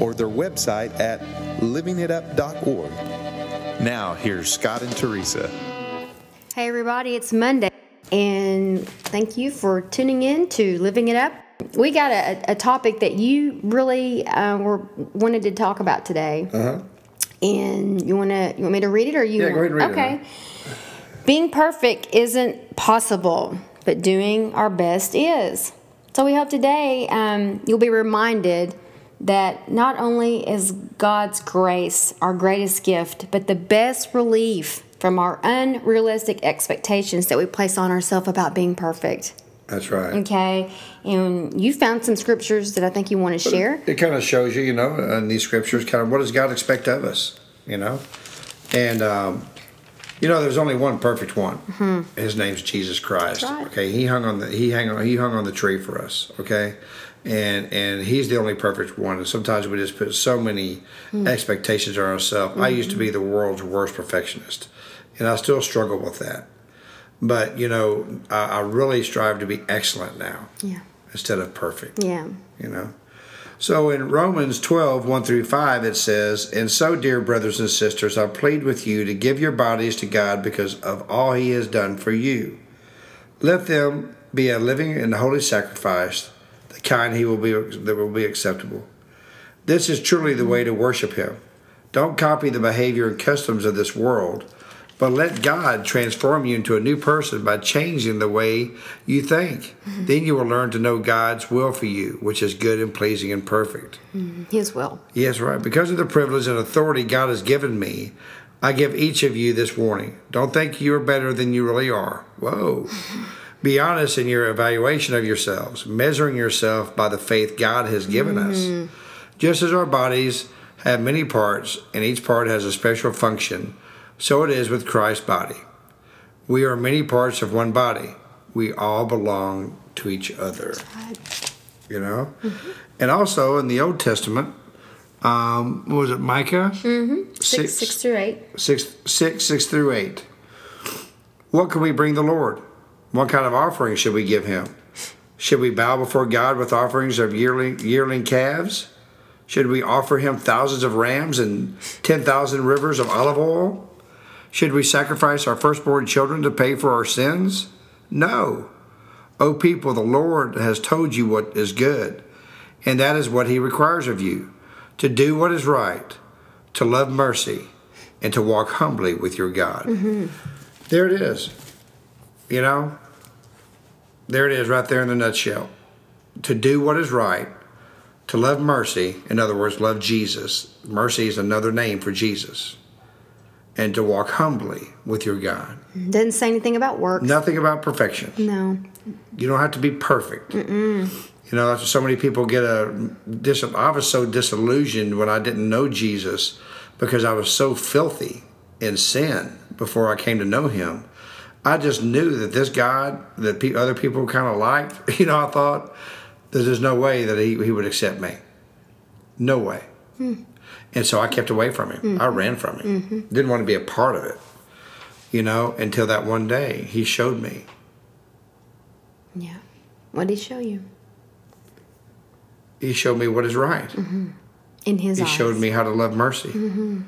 or their website at livingitup.org. Now, here's Scott and Teresa. Hey, everybody, it's Monday, and thank you for tuning in to Living It Up. We got a, a topic that you really uh, were wanted to talk about today, Uh-huh. and you want to you want me to read it or you? Yeah, go ahead and read it, okay. huh? Being perfect isn't possible, but doing our best is. So we hope today um, you'll be reminded that not only is God's grace our greatest gift, but the best relief from our unrealistic expectations that we place on ourselves about being perfect. That's right. Okay, and you found some scriptures that I think you want to share. It kind of shows you, you know, in these scriptures, kind of what does God expect of us, you know? And, um, you know, there's only one perfect one. His name's Jesus Christ. Mm-hmm. Right. Okay, he hung on the he hung on he hung on the tree for us. Okay, and and he's the only perfect one. And sometimes we just put so many Hmm. expectations on ourselves. I used to be the world's worst perfectionist, and I still struggle with that. But you know, I, I really strive to be excellent now Yeah, instead of perfect yeah, you know. So in Romans 12, 1 through 5, it says, And so, dear brothers and sisters, I plead with you to give your bodies to God because of all he has done for you. Let them be a living and holy sacrifice, the kind he will be that will be acceptable. This is truly the way to worship him. Don't copy the behavior and customs of this world, but let God transform you into a new person by changing the way you think. Mm-hmm. Then you will learn to know God's will for you, which is good and pleasing and perfect. Mm-hmm. His will. Yes, right. Because of the privilege and authority God has given me, I give each of you this warning. Don't think you are better than you really are. Whoa. Be honest in your evaluation of yourselves, measuring yourself by the faith God has given us. Just as our bodies have many parts and each part has a special function, so it is with Christ's body. We are many parts of one body. We all belong to each other. You know? And also in the Old Testament, um, what was it, Micah? Mm-hmm. Six, six through eight. six, six, six through eight. What can we bring the Lord? What kind of offering should we give him? Should we bow before God with offerings of yearling, yearling calves? Should we offer him thousands of rams and 10,000 rivers of olive oil? Should we sacrifice our firstborn children to pay for our sins? No. O people, the Lord has told you what is good, and that is what he requires of you to do what is right, to love mercy, and to walk humbly with your God. Mm-hmm. There it is. You know, there it is right there in the nutshell. To do what is right, to love mercy, in other words, love Jesus. Mercy is another name for Jesus. And to walk humbly with your God. Doesn't say anything about work. Nothing about perfection. No. You don't have to be perfect. You know, so many people get a. Dis- I was so disillusioned when I didn't know Jesus because I was so filthy in sin before I came to know Him. I just knew that this God that pe- other people kind of liked, you know, I thought there's no way that he, he would accept me. No way. Hmm. And so I kept away from him. Hmm. I ran from him. Mm-hmm. Didn't want to be a part of it, you know, until that one day he showed me. Yeah. What did he show you? He showed me what is right. Mm-hmm. In his He eyes. showed me how to love mercy. Mm-hmm.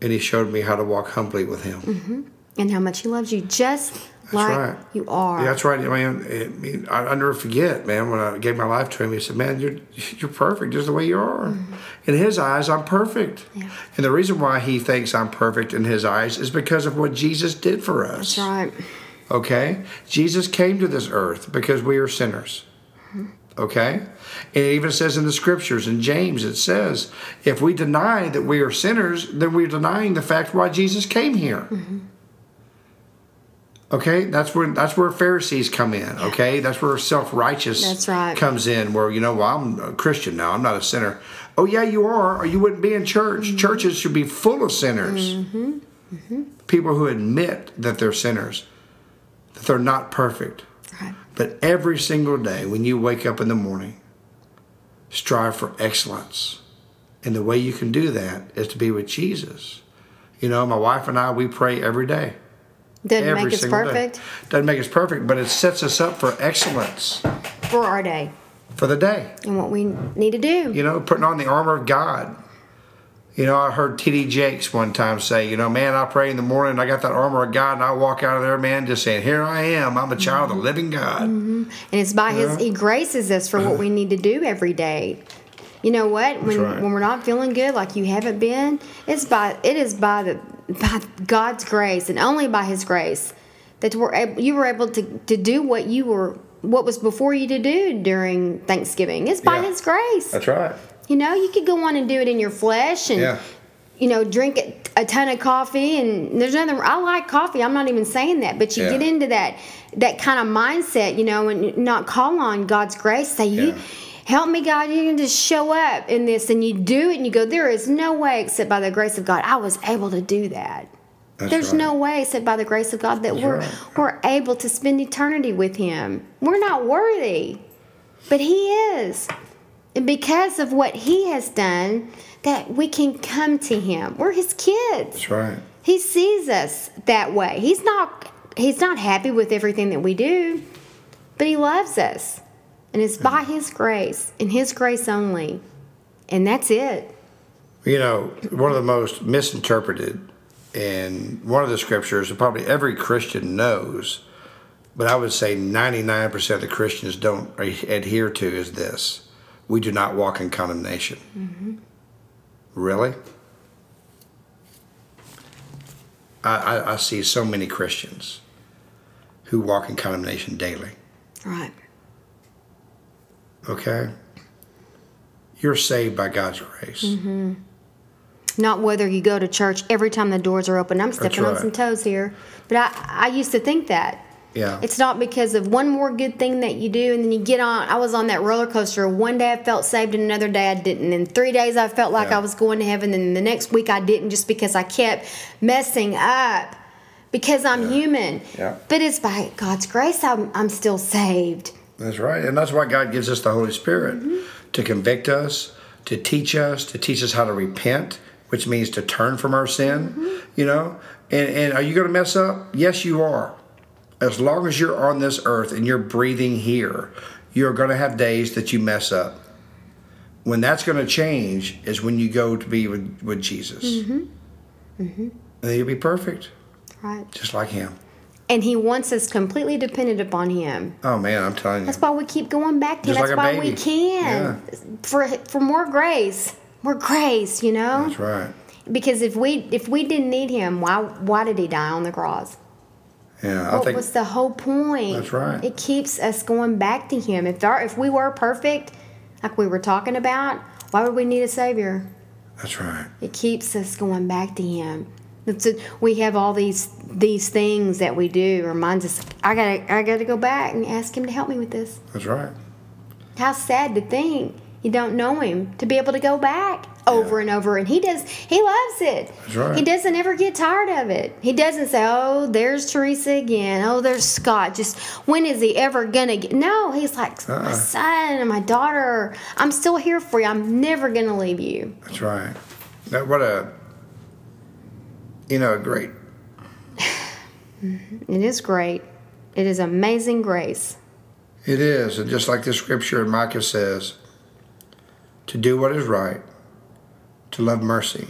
And he showed me how to walk humbly with him. And how much he loves you just like right. you are. Yeah, that's right, man. I, mean, I, I never forget, man, when I gave my life to him, he said, Man, you're you're perfect just the way you are. In his eyes, I'm perfect. Mm-hmm. Yeah. And the reason why he thinks I'm perfect in his eyes is because of what Jesus did for us. That's right. Okay? Jesus came to this earth because we are sinners. Okay? And it even says in the scriptures, in James, it says, if we deny that we are sinners, then we're denying the fact why Jesus came here. Okay, that's where that's where Pharisees come in. Okay, that's where self righteous That's right. comes in. Where you know, well, I'm a Christian now. I'm not a sinner. Oh yeah, you are, or you wouldn't be in church. Mm-hmm. Churches should be full of sinners. People who admit that they're sinners, that they're not perfect. Right. But every single day when you wake up in the morning, strive for excellence. And the way you can do that is to be with Jesus. You know, my wife and I, we pray every day. Doesn't every make us single perfect Day. Doesn't make us perfect, but it sets us up for excellence for our day for the day. and what we need to do. You know, putting on the armor of God. You know, I heard T.D. Jakes one time say, you know, man, I pray in the morning, I got that armor of God, and I walk out of there, man, just saying, here I am. I'm a child of the mm-hmm. living God. Mm-hmm. And it's by His, He graces us for what we need to do every day. You know what? When right. when we're not feeling good, like you haven't been, it's by it is by the by God's grace and only by His grace that we're able, you were able to to do what you were what was before you to do during Thanksgiving. It's by Yeah. His grace. That's right. You know, you could go on and do it in your flesh and Yeah. you know drink a- ton of coffee and there's nothing I like coffee. I'm not even saying that, but you Yeah. get into that that kind of mindset, you know, and not call on God's grace. Say you. Help me God, you can just show up in this and you do it and you go there is no way except by the grace of God I was able to do that. That's There's right. no way except by the grace of God that we're right. we're able to spend eternity with him. We're not worthy. But he is. And because of what he has done, that we can come to him. We're his kids. That's right. He sees us that way. He's not he's not happy with everything that we do, but he loves us. And it's by his grace and his grace only. And that's it. You know, one of the most misinterpreted and one of the scriptures that probably every Christian knows, but I would say 99% of the Christians don't adhere to is this we do not walk in condemnation. Mm-hmm. Really? I, I, I see so many Christians who walk in condemnation daily. Right. Okay? You're saved by God's grace. Mm-hmm. Not whether you go to church every time the doors are open. I'm stepping on some toes here. But I, I used to think that. Yeah. It's not because of one more good thing that you do, and then you get on. I was on that roller coaster. One day I felt saved, and another day I didn't. And three days I felt like Yeah. I was going to heaven, and the next week I didn't, just because I kept messing up. Because I'm human. Yeah. But it's by God's grace I'm, I'm still saved. That's right. And that's why God gives us the Holy Spirit Mm-hmm. to convict us, to teach us, to teach us how to repent, which means to turn from our sin, Mm-hmm. you know? And, and are you going to mess up? Yes, you are. As long as you're on this earth and you're breathing here, you're going to have days that you mess up. When that's going to change is when you go to be with, with Jesus. Mm-hmm. And then you'll be perfect, Right. just like Him. And He wants us completely dependent upon Him. Oh, man, I'm telling you. That's why we keep going back to him. That's like why we can. For for more grace. More grace, you know? That's right. Because if we if we didn't need him, why why did he die on the cross? Yeah, I What think was the whole point? That's right. It keeps us going back to him. If our, if we were perfect, like we were talking about, why would we need a savior? that's right. It keeps us going back to him. A, we have all these these things that we do reminds us I gotta I gotta go back and ask him to help me with this. That's right. How sad to think you don't know him to be able to go back over and over and he does he loves it. That's right. He doesn't ever get tired of it. He doesn't say, "Oh, there's Teresa again. Oh, there's Scott. Just when is he ever gonna get?" No, he's like, Uh-uh. "My son and my daughter, I'm still here for you. I'm never gonna leave you." That's right. That what a you know great. It is great. It is amazing grace. It is, and just like the scripture in Micah says, to do what is right, to love mercy,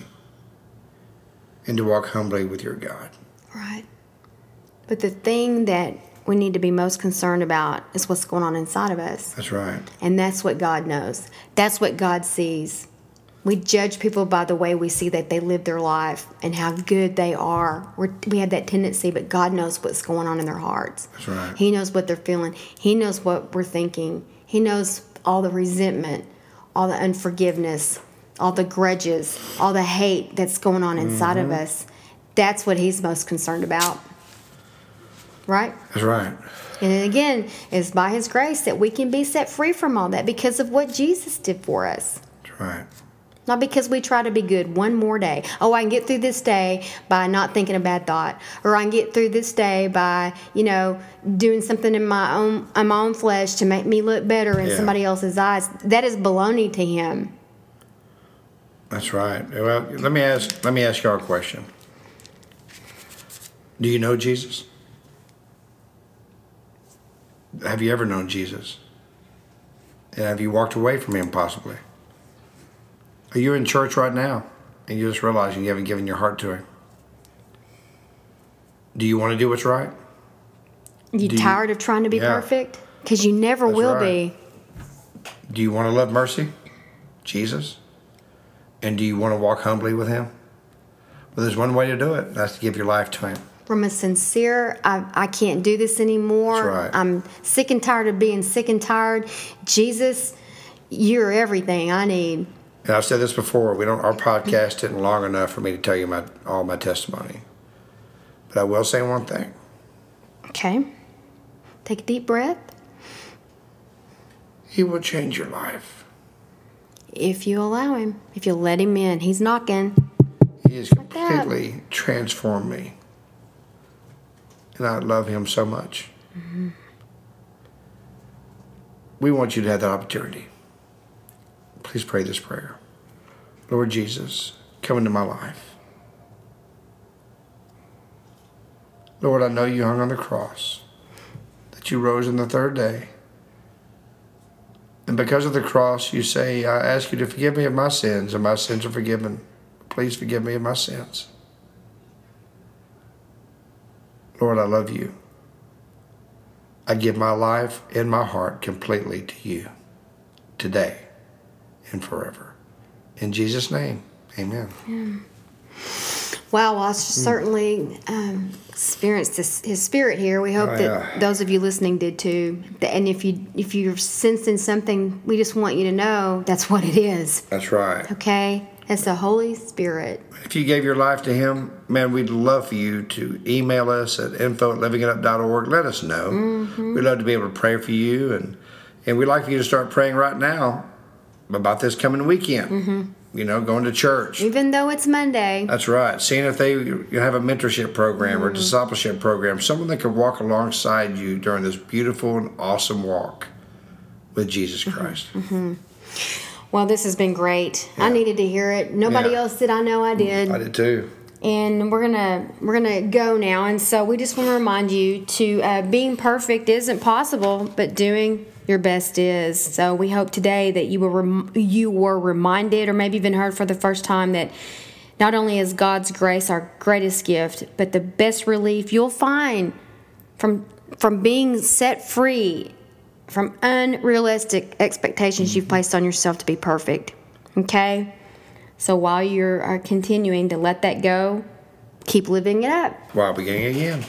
and to walk humbly with your God. Right. But the thing that we need to be most concerned about is what's going on inside of us. That's right. And that's what God knows. That's what God sees. We judge people by the way we see that they live their life and how good they are. We're, we have that tendency, but God knows what's going on in their hearts. That's right. He knows what they're feeling. He knows what we're thinking. He knows all the resentment, all the unforgiveness, all the grudges, all the hate that's going on inside of mm-hmm. us. That's what He's most concerned about. right? That's right. And again, it's by His grace that we can be set free from all that because of what Jesus did for us. That's right. Not because we try to be good one more day. Oh, I can get through this day by not thinking a bad thought, or I can get through this day by you know doing something in my own in my own flesh to make me look better in Yeah. somebody else's eyes. That is baloney to him. That's right. Well, let me ask. Let me ask y'all a question. Do you know Jesus? Have you ever known Jesus? And have you walked away from Him possibly? Are you in church right now and you just realizing you haven't given your heart to Him? Do you want to do what's right? You Do you- tired of trying to be Yeah. perfect? Because you never That's will right. be. Do you want to love mercy? Jesus? And do you want to walk humbly with Him? Well, there's one way to do it. That's to give your life to Him. From a sincere, I, I can't do this anymore. That's right. I'm sick and tired of being sick and tired. Jesus, you're everything I need. And I've said this before. We don't. Our podcast isn't long enough for me to tell you my all my testimony. But I will say one thing. Okay. Take a deep breath. He will change your life. If you allow him, if you let him in, he's knocking. He has that. completely transformed me, and I love him so much. Mm-hmm. We want you to have that opportunity. Please pray this prayer. Lord Jesus, come into my life. Lord, I know you hung on the cross, that you rose on the third day. And because of the cross, you say, I ask you to forgive me of my sins, and my sins are forgiven. Please forgive me of my sins. Lord, I love you. I give my life and my heart completely to you today and forever. In Jesus' name, amen. Wow, well, I certainly um, experienced this, his spirit here. We hope Oh, that yeah. those of you listening did too. And if you if you're sensing something, we just want you to know that's what it is. That's right. Okay, it's the Holy Spirit. If you gave your life to Him, man, we'd love for you to email us at info at livingitup.org. Let us know. We'd love to be able to pray for you. And, and we'd like for you to start praying right now about this coming weekend. Mm-hmm. You know, going to church. Even though it's Monday, That's right. Seeing if they you have a mentorship program or a discipleship program, someone that can walk alongside you during this beautiful and awesome walk with Jesus mm-hmm. Christ. well, this has been great. I needed to hear it. Nobody Yeah. else did. I know I did. I did too. and we're gonna we're gonna go now and so we just want to remind you to uh, being perfect isn't possible but doing your best is so we hope today that you were rem- you were reminded or maybe even heard for the first time that not only is god's grace our greatest gift but the best relief you'll find from from being set free from unrealistic expectations you've mm-hmm. placed on yourself to be perfect okay so while you're are continuing to let that go, keep living it up. While beginning again.